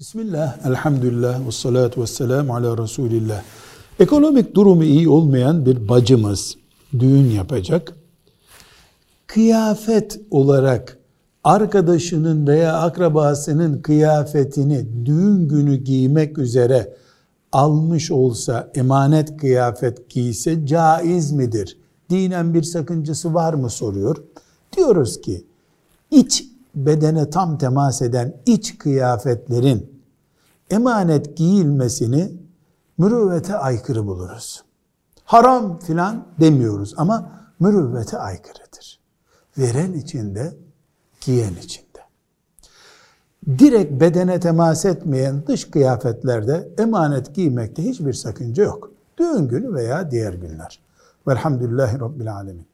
Bismillah, elhamdülillah, ve salatu ve selamu ala Resulillah. Ekonomik durumu iyi olmayan bir bacımız düğün yapacak. Kıyafet olarak arkadaşının veya akrabasının kıyafetini düğün günü giymek üzere almış olsa, emanet kıyafet giyse caiz midir? Dinen bir sakıncası var mı soruyor. Diyoruz ki iç bedene tam temas eden iç kıyafetlerin emanet giyilmesini mürüvvete aykırı buluruz. Haram filan demiyoruz ama mürüvvete aykırıdır. Veren içinde, giyen içinde. Direkt bedene temas etmeyen dış kıyafetlerde emanet giymekte hiçbir sakınca yok. Düğün günü veya diğer günler. Velhamdülillahi Rabbil Alemin.